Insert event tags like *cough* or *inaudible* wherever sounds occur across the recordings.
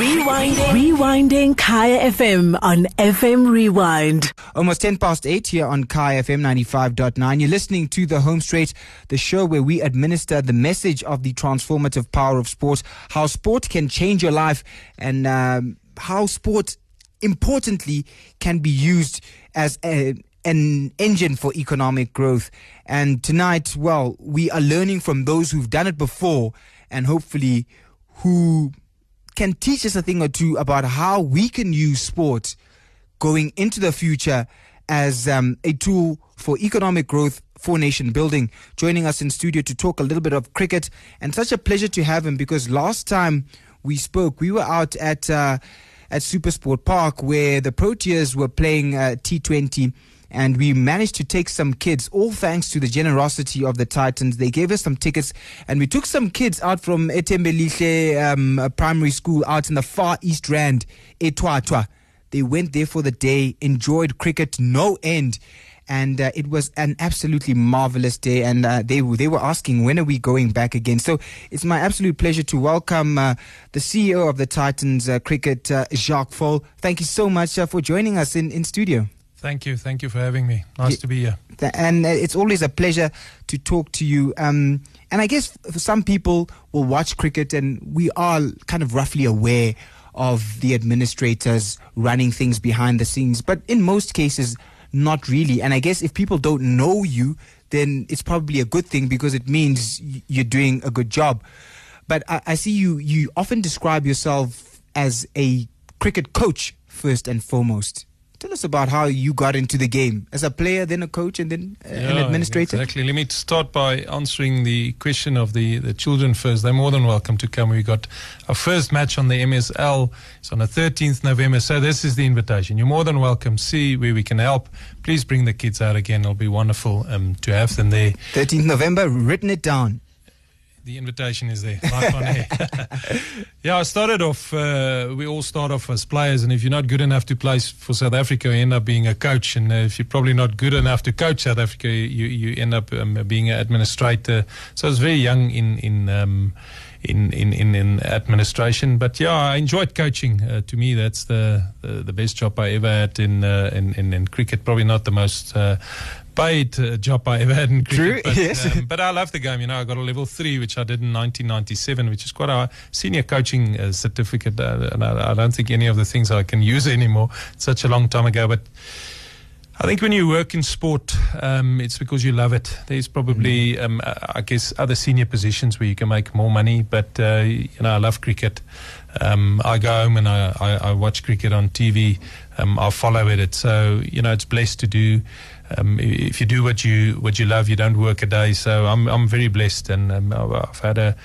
Rewinding. Rewinding Kaya FM on FM Rewind. Almost 10 past 8 here on Kaya FM 95.9. You're listening to The Home Straight, the show where we administer the message of the transformative power of sport, how sport can change your life, and um, how sport, importantly, can be used as a, an engine for economic growth. And tonight, well, we are learning from those who've done it before and hopefully who can teach us a thing or two about how we can use sport going into the future as um, a tool for economic growth for nation building. Joining us in studio to talk a little bit of cricket, and such a pleasure to have him because last time we spoke, we were out at uh, at Supersport Park where the Proteas were playing uh, T20 and we managed to take some kids, all thanks to the generosity of the Titans. They gave us some tickets, and we took some kids out from Etembelihle um, Primary School out in the far East Rand, Etwatwa. They went there for the day, enjoyed cricket no end. And uh, it was an absolutely marvelous day. And uh, they they were asking when are we going back again. So it's my absolute pleasure to welcome uh, the CEO of the Titans uh, Cricket, uh, Jacques Faul. Thank you so much uh, for joining us in in studio. Thank you. Thank you for having me. Nice Yeah. to be here. and uh, it's always a pleasure to talk to you. Um, and I guess for some people will watch cricket, and we are kind of roughly aware of the administrators running things behind the scenes, but in most cases, not really. And I guess if people don't know you, then it's probably a good thing because it means you're doing a good job. But I, I see you. You often describe yourself as a cricket coach first and foremost. Tell us about how you got into the game as a player, then a coach, and then uh, an administrator. Exactly. Let me start by answering the question of the, the children first. They're more than welcome to come. We got our first match on the MSL. It's on the 13th November. So this is the invitation. You're more than welcome. See where we can help. Please bring the kids out again. It'll be wonderful um, to have them there. 13th November, written it down. The invitation is there, live on air. *laughs* yeah, I started off. Uh, we all start off as players, and if you're not good enough to play for South Africa, you end up being a coach. And uh, if you're probably not good enough to coach South Africa, you you end up um, being an administrator. So I was very young in in. Um, in, in, in, in administration, but yeah, I enjoyed coaching. Uh, to me, that's the, the the best job I ever had in uh, in, in in cricket. Probably not the most uh, paid uh, job I *laughs* ever had in True, cricket. But, yes. um, but I love the game. You know, I got a level three, which I did in 1997, which is quite a senior coaching uh, certificate. Uh, and I, I don't think any of the things I can use *laughs* anymore. It's such a long time ago, but. I think when you work in sport, um, it's because you love it. There's probably, um, uh, I guess, other senior positions where you can make more money. But uh, you know, I love cricket. Um, I go home and I, I, I watch cricket on TV. Um, I follow it. So you know, it's blessed to do. Um, if you do what you what you love, you don't work a day. So I'm I'm very blessed, and um, I've had a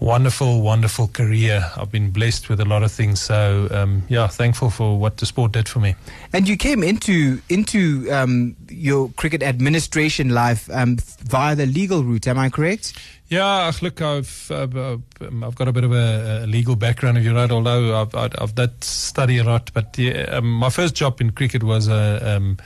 wonderful, wonderful career. I've been blessed with a lot of things. So um, yeah, thankful for what the sport did for me. And you came into into um, your cricket administration life um, via the legal route. Am I correct? Yeah, look, I've uh, I've got a bit of a, a legal background, if you're right. Although I've I've, I've did study a lot, but yeah, um, my first job in cricket was uh, um,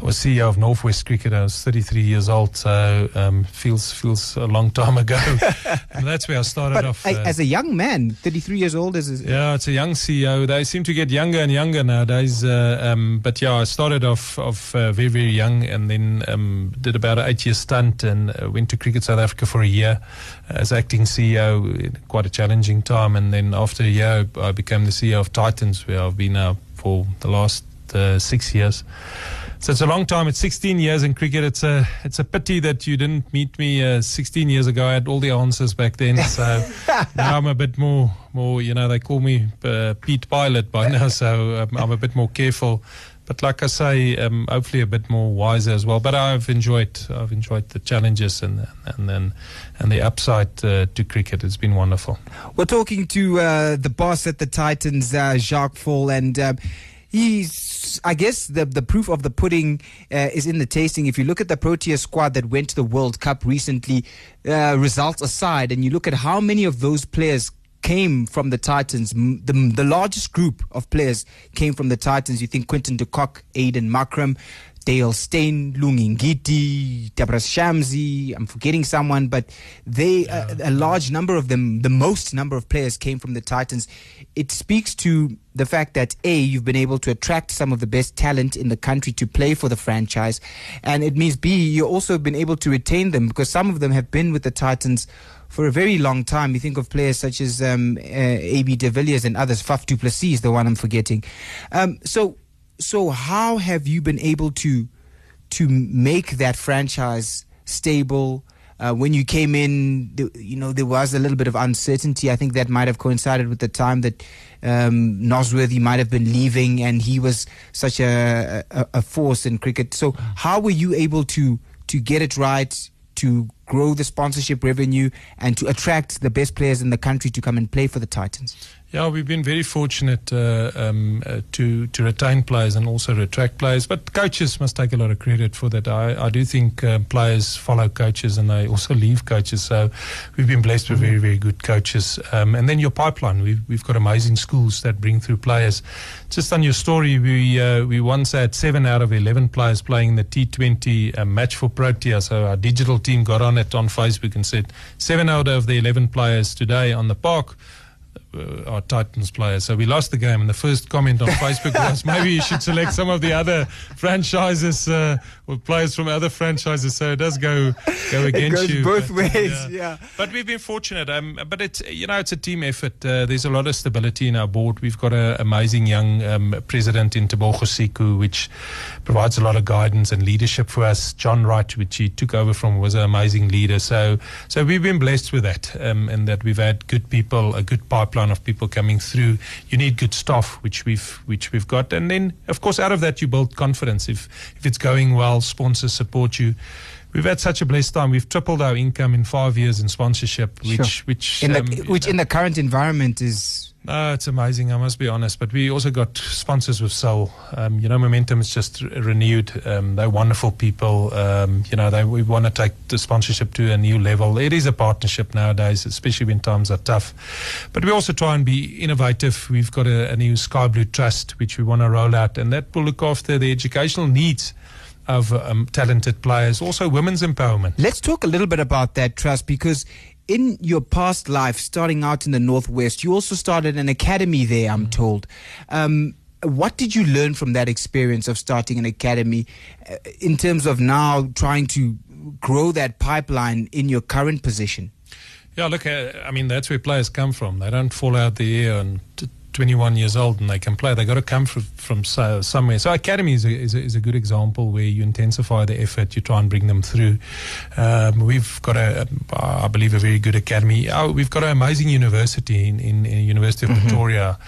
I was CEO of Northwest Cricket. I was 33 years old, so um, feels feels a long time ago. *laughs* that's where I started But off. I, uh, as a young man, 33 years old, is. a, yeah, it's a young CEO. They seem to get younger and younger nowadays. Uh, um, but yeah, I started off of uh, very very young, and then um, did about an eight year stunt, and uh, went to Cricket South Africa for a year as acting CEO. Quite a challenging time, and then after a year, I became the CEO of Titans, where I've been now for the last uh, six years. So it's a long time. It's 16 years in cricket. It's a it's a pity that you didn't meet me uh, 16 years ago. I had all the answers back then. So *laughs* now I'm a bit more more. You know, they call me uh, Pete Pilot by now, so um, I'm a bit more careful. But like I say, um, hopefully a bit more wiser as well. But I've enjoyed I've enjoyed the challenges and and then and the upside uh, to cricket. It's been wonderful. We're talking to uh, the boss at the Titans, uh, Jacques Faul, and um, he's, I guess, the the proof of the pudding uh, is in the tasting. If you look at the Protea squad that went to the World Cup recently, uh, results aside, and you look at how many of those players came from the Titans, the, the largest group of players came from the Titans. You think Quinton de Kock, Aiden Markram, Dale Steyn, Lungingiti, Tabraiz Shamsi. I'm forgetting someone, but they uh, a large number of them, the most number of players came from the Titans. It speaks to the fact that a you've been able to attract some of the best talent in the country to play for the franchise, and it means b you also been able to retain them because some of them have been with the Titans for a very long time. You think of players such as um, uh, AB de Villiers and others. Faf du Plessis, the one I'm forgetting. Um, so, so how have you been able to to make that franchise stable? Uh, when you came in, you know there was a little bit of uncertainty. I think that might have coincided with the time that um, Nosworthy might have been leaving, and he was such a, a, a force in cricket. So, how were you able to to get it right? to grow the sponsorship revenue and to attract the best players in the country to come and play for the Titans? Yeah, we've been very fortunate uh, um, uh, to to retain players and also attract players. But coaches must take a lot of credit for that. I, I do think uh, players follow coaches and they also leave coaches. So we've been blessed with very very good coaches. Um, and then your pipeline, we've we've got amazing schools that bring through players. Just on your story, we uh, we once had seven out of eleven players playing the T20 uh, match for Protea. So our digital team got on it on Facebook and said seven out of the eleven players today on the park uh, our Titans players. So we lost the game, and the first comment on Facebook was *laughs* maybe you should select some of the other franchises uh, or players from other franchises. So it does go go against it goes you. both but, ways. yeah. yeah. But we've been fortunate. Um, but it's you know it's a team effort. Uh, there's a lot of stability in our board. We've got an amazing young um, president in Tebogo Siko, which provides a lot of guidance and leadership for us. John Wright, which he took over from, was an amazing leader. So so we've been blessed with that, um, and that we've had good people, a good pipeline of people coming through. You need good staff, which we've which we've got, and then of course out of that you build confidence. If if it's going well, sponsors support you. We've had such a blessed time. We've tripled our income in five years in sponsorship, which Sure. which In um, the, which in the current environment is no, it's amazing. I must be honest. But we also got sponsors with soul. Um, you know, Momentum is just re- renewed. Um, they're wonderful people. Um, you know, they, we want to take the sponsorship to a new level. It is a partnership nowadays, especially when times are tough. But we also try and be innovative. We've got a, a new Sky Blue Trust, which we want to roll out, and that will look after the educational needs of um, talented players. Also, women's empowerment. Let's talk a little bit about that trust because in your past life, starting out in the Northwest, you also started an academy there, I'm told. Um, what did you learn from that experience of starting an academy uh, in terms of now trying to grow that pipeline in your current position? Yeah, look, uh, I mean, that's where players come from. They don't fall out the air and t- 21 years old and they can play. They got to come from, from so, somewhere. So academy is a, is, a, is a good example where you intensify the effort, you try and bring them through. Um, we've got a, I believe, a very good academy. Oh, we've got an amazing university in, in, in University of Pretoria.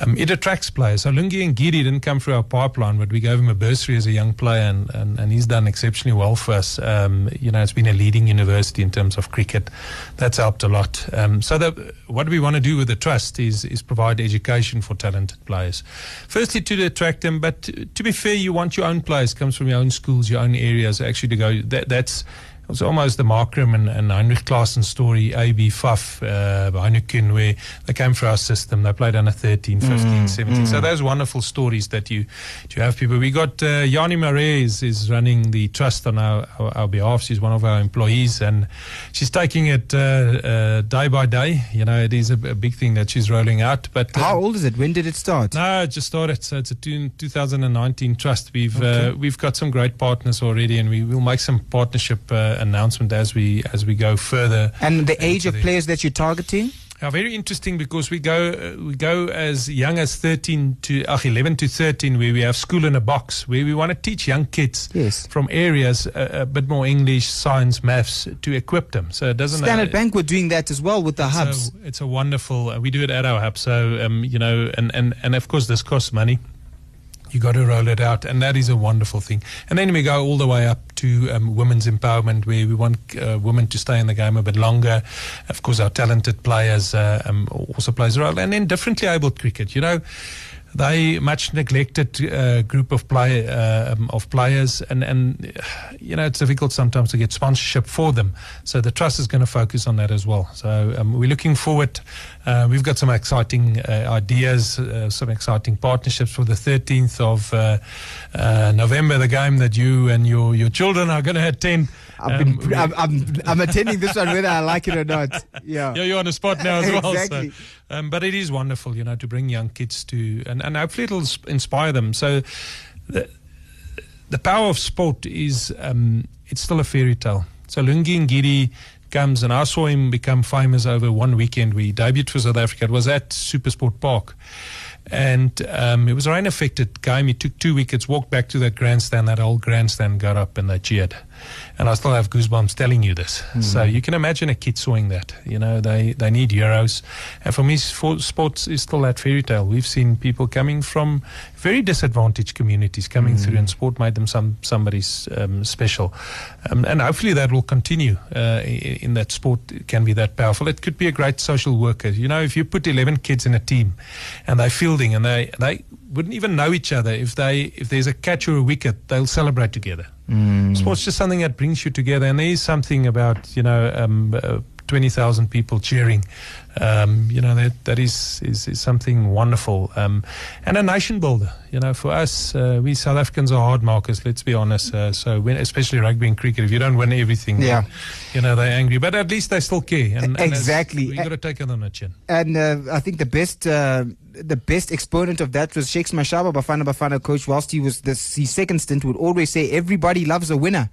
Um, it attracts players. So Lungi Ngidi didn't come through our pipeline, but we gave him a bursary as a young player, and, and, and he's done exceptionally well for us. Um, you know, it's been a leading university in terms of cricket. That's helped a lot. Um, so the, what we want to do with the trust is is provide education for talented players. Firstly, to attract them, but to, to be fair, you want your own players comes from your own schools, your own areas, actually to go. That, that's it's almost the Markram and, and Heinrich Klaassen story, AB Faf, uh, Heineken, where they came through our system. They played under 13, 15, 17. So those wonderful stories that you you have people. We got uh, Yanni Marais is, is running the trust on our, our, our behalf. She's one of our employees and she's taking it uh, uh, day by day. You know, it is a, a big thing that she's rolling out. But uh, How old is it? When did it start? no, it just started. So it's a two, 2019 trust. We've uh, we've got some great partners already, and we will make some partnership uh, announcement as we as we go further. And the age of the- players that you're targeting? Yeah, very interesting because we go uh, we go as young as 13 to uh, 11 to 13, where we have school in a box, where we want to teach young kids Yes. from areas a, a bit more English, science, maths to equip them. So it doesn't Standard uh, Bank were doing that as well with the it's hubs. A, it's a wonderful. Uh, we do it at our hub. So um, you know, and, and and of course this costs money. You got to roll it out, and that is a wonderful thing. And then we go all the way up to um, women's empowerment, where we want uh, women to stay in the game a bit longer. Of course, our talented players uh, um, also plays a role, and then differently abled cricket. You know, they much neglected uh, group of play uh, um, of players, and and you know it's difficult sometimes to get sponsorship for them. So the trust is going to focus on that as well. So um, we're looking forward. Uh, we've got some exciting uh, ideas, some exciting partnerships for the 13th of November, the game that you and your your children are going to attend. I've Um, been, I'm, I'm, I'm attending this one whether I like it or not. Yeah. yeah, you're on the spot now as well. Exactly. So, um, but it is wonderful, you know, to bring young kids to, and, and hopefully it'll inspire them. So the, the power of sport is, um, it's still a fairy tale. So Lungi Ngidi comes, and I saw him become famous over one weekend. We debuted for South Africa. It was at Supersport Park. And um, it was a rain affected game. He took two wickets, walked back to that grandstand. That old grandstand got up and they cheered. And I still have goosebumps telling you this. So you can imagine a kid sawing that. You know, they, they need heroes. And for me, for sports is still that fairy tale. We've seen people coming from very disadvantaged communities coming through, and sport made them some somebody's um, special. Um, and hopefully that will continue uh, in, in that sport can be that powerful. It could be a great social worker. You know, if you put 11 kids in a team and they're fielding and they, they wouldn't even know each other, if, they, if there's a catch or a wicket, they'll celebrate together. Sports just something that brings you together, and there is something about you know um, uh, twenty thousand people cheering. Um, you know that that is is, is something wonderful, um, and a nation builder. You know, for us, uh, we South Africans are hard markers. Let's be honest. Uh, so when, especially rugby and cricket, if you don't win everything, Yeah. you know they're angry. But at least they still care. And, and Exactly. we got to take it on the chin. And uh, I think the best uh, the best exponent of that was Shakes Mashaba Bafana Bafana coach. Whilst he was this his second stint, would always say, "Everybody loves a winner."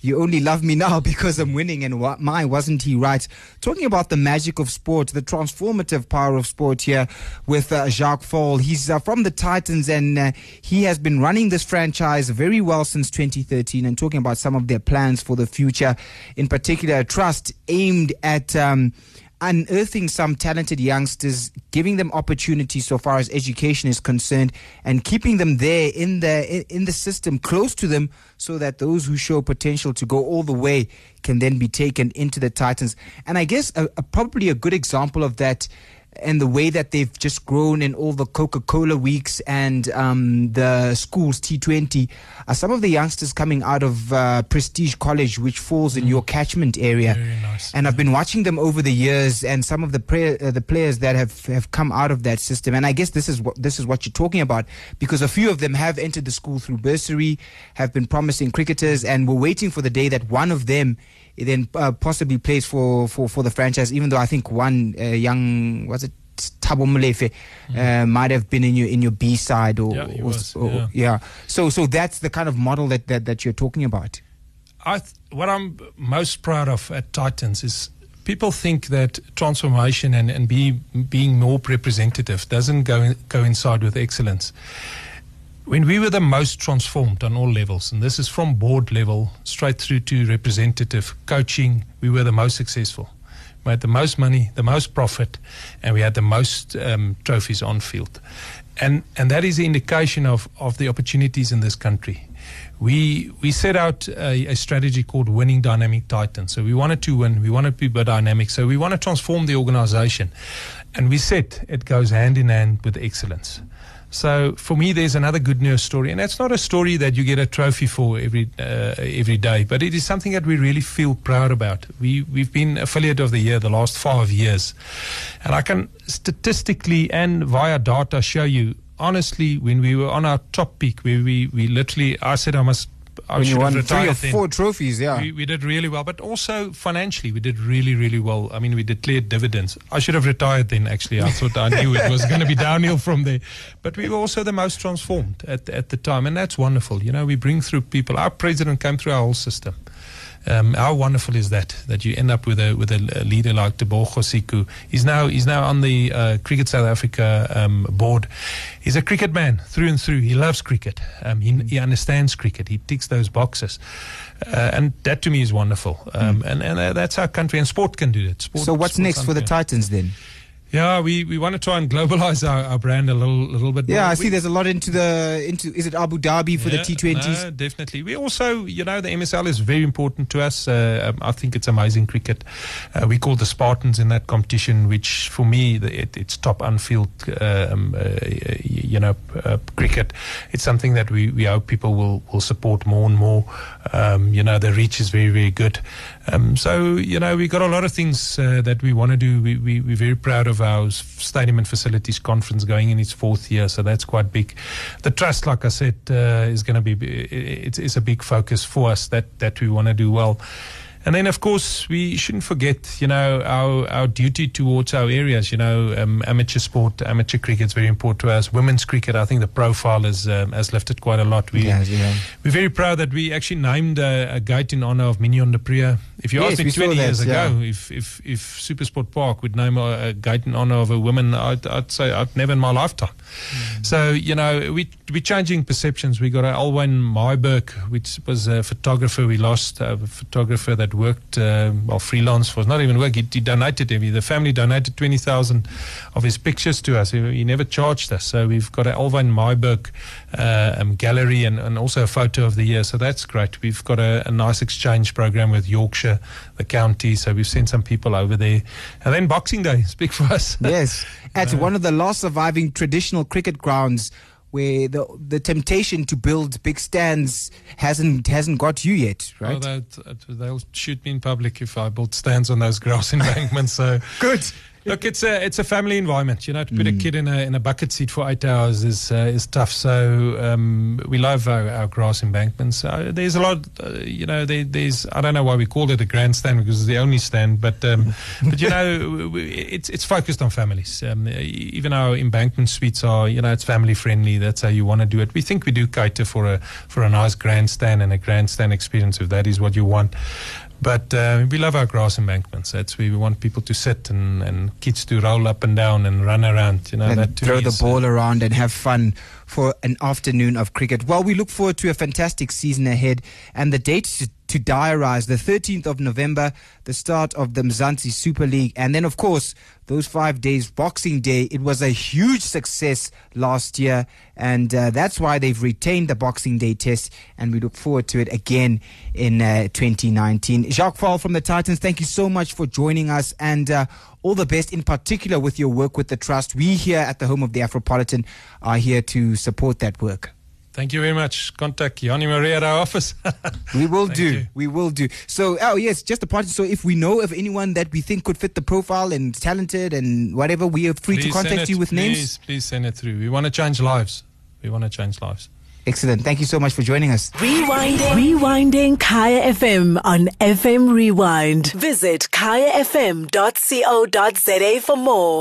You only love me now *laughs* because I'm winning, and wh- my wasn't he right? Talking about the magic of sport, the transformative power of sport here with uh, Jacques Faul. He's uh, from the Titans, and uh, he has been running this franchise very well since 2013. And talking about some of their plans for the future, in particular, a trust aimed at. Um, unearthing some talented youngsters, giving them opportunities so far as education is concerned, and keeping them there in the in the system, close to them, so that those who show potential to go all the way can then be taken into the Titans. And I guess a, a, probably a good example of that. And the way that they've just grown in all the Coca Cola weeks and um, the schools T20 are some of the youngsters coming out of uh, Prestige College, which falls in your catchment area. Nice. And I've been watching them over the years, and some of the uh, the players that have, have come out of that system. And I guess this is what this is what you're talking about, because a few of them have entered the school through bursary, have been promising cricketers, and we're waiting for the day that one of them then uh, possibly plays for, for, for the franchise. Even though I think one uh, young was it. Thabo Molefe uh, might have been in your in your B side or, Mm. Yeah, or- was, or- yeah. yeah. So so that's the kind of model that, that, that you're talking about. I th- what I'm most proud of at Titans is people think that transformation and, and be, being more representative doesn't go coincide with excellence. When we were the most transformed on all levels, and this is from board level straight through to representative coaching, we were the most successful. We had the most money, the most profit, and we had the most um, trophies on field. And, and that is the indication of, of the opportunities in this country. We we set out a, a, strategy called winning dynamic titans. So we wanted to win we wanted to be dynamic. So we want to transform the organization. And we said it goes hand in hand with excellence so for me there's another good news story and that's not a story that you get a trophy for every uh, every day but it is something that we really feel proud about we we've been affiliate of the year the last 5 years and i can statistically and via data show you honestly, when we were on our top peak, where we, we literally, I said I must. I when should you won have three or then. four trophies, yeah. We, we, did really well, but also financially, we did really, really well. I mean, we declared dividends. I should have retired then, actually. I thought I knew it was going to be downhill from there. But we were also the most transformed at, at the time, and that's wonderful. You know, we bring through people. Our president came through our whole system. Um, how wonderful is that? That you end up with a with a leader like Tebogo Siko. He's now he's now on the uh, Cricket South Africa um, board. He's a cricket man through and through. He loves cricket. Um, he, he understands cricket. He ticks those boxes, uh, and that to me is wonderful. Um, mm. And and uh, that's how country. And sport can do that. Sport, so what's next for the Titans then? Yeah, we, we want to try and globalize our, our brand a little little bit. Yeah, more. I We- see there's a lot into the into is it Abu Dhabi for Yeah, the T20s? No, definitely. We also, you know, the MSL is very important to us. Uh, um, I think it's amazing cricket. Uh, we call the Spartans in that competition, which for me, the, it, it's top unfield, uh, um, uh, you know, uh, cricket. It's something that we, we hope people will, will support more and more. Um, you know, the reach is very, very good. Um, so, you know, we've got a lot of things uh, that we want to do. We, we, we're very proud of our Stadium and Facilities Conference going in its fourth year, so that's quite big. The trust, like I said, uh, is going to be, it's, it's a big focus for us that, that we want to do well. And then, of course, we shouldn't forget, you know, our, our duty towards our areas. You know, um, amateur sport, amateur cricket is very important to us. Women's cricket, I think the profile has um, has lifted quite a lot. We, Yes, yeah. we're very proud that we actually named a, a gate in honor of Mignon du Preez. If you Yes, asked me 20 that, years ago yeah. if, if, if Supersport Park would name a, a gate in honor of a woman, I'd, I'd say I'd never in my lifetime. Mm. So, you know, we, we're changing perceptions. We got Alwyn Myberg, which was a photographer. We lost a photographer that worked, uh, well, freelance for, not even work. He, he donated, every- the family donated 20,000 of his pictures to us. He, he never charged us. So we've got a Alwyn Myberg uh, um, gallery and, and also a photo of the year. So that's great. We've got a, a nice exchange program with Yorkshire, the county. So we've sent some people over there. And then Boxing Day *laughs* speak for us. Yes, at one of the last surviving traditional cricket grounds where the the temptation to build big stands hasn't hasn't got you yet, right? that, they'll shoot me in public if I build stands on those grass *laughs* embankments. So Good. Look, it's a it's a family environment. You know, to put a Mm. kid in a in a bucket seat for eight hours is uh, is tough. So um, we love our, our grass embankments. Uh, there's a lot. Uh, you know, there, there's I don't know why we call it a grandstand because it's the only stand, but um, *laughs* but you know, it's it's focused on families. Um, even our embankment suites are you know it's family friendly. That's how you want to do it. We think we do cater for a for a nice grandstand and a grandstand experience if that is what you want. But uh, we love our grass embankments. That's where we want people to sit and, and kids to roll up and down and run around. You know, and that throw the is, uh, ball around and have fun for an afternoon of cricket. Well, we look forward to a fantastic season ahead and the date to, diarize the 13th of November, the start of the Mzansi Super League, and then, of course, those five days, Boxing Day. It was a huge success last year, and uh, that's why they've retained the Boxing Day test, and we look forward to it again in uh, 2019. Jacques Faul from the Titans, thank you so much for joining us, and uh, all the best in particular with your work with the Trust. We here at the home of the Afropolitan are here to support that work. Thank you very much. Contact Yanni Maria at our office. *laughs* We will Thank do. you. We will do. So, oh yes, just a part. So, if we know of anyone that we think could fit the profile and talented and whatever, we are free to Please send contact it- you with names. Please, please send it through. We want to change lives. We want to change lives. Excellent. Thank you so much for joining us. Rewinding. Rewinding Kaya FM on FM Rewind. Visit kayafm.co.za for more.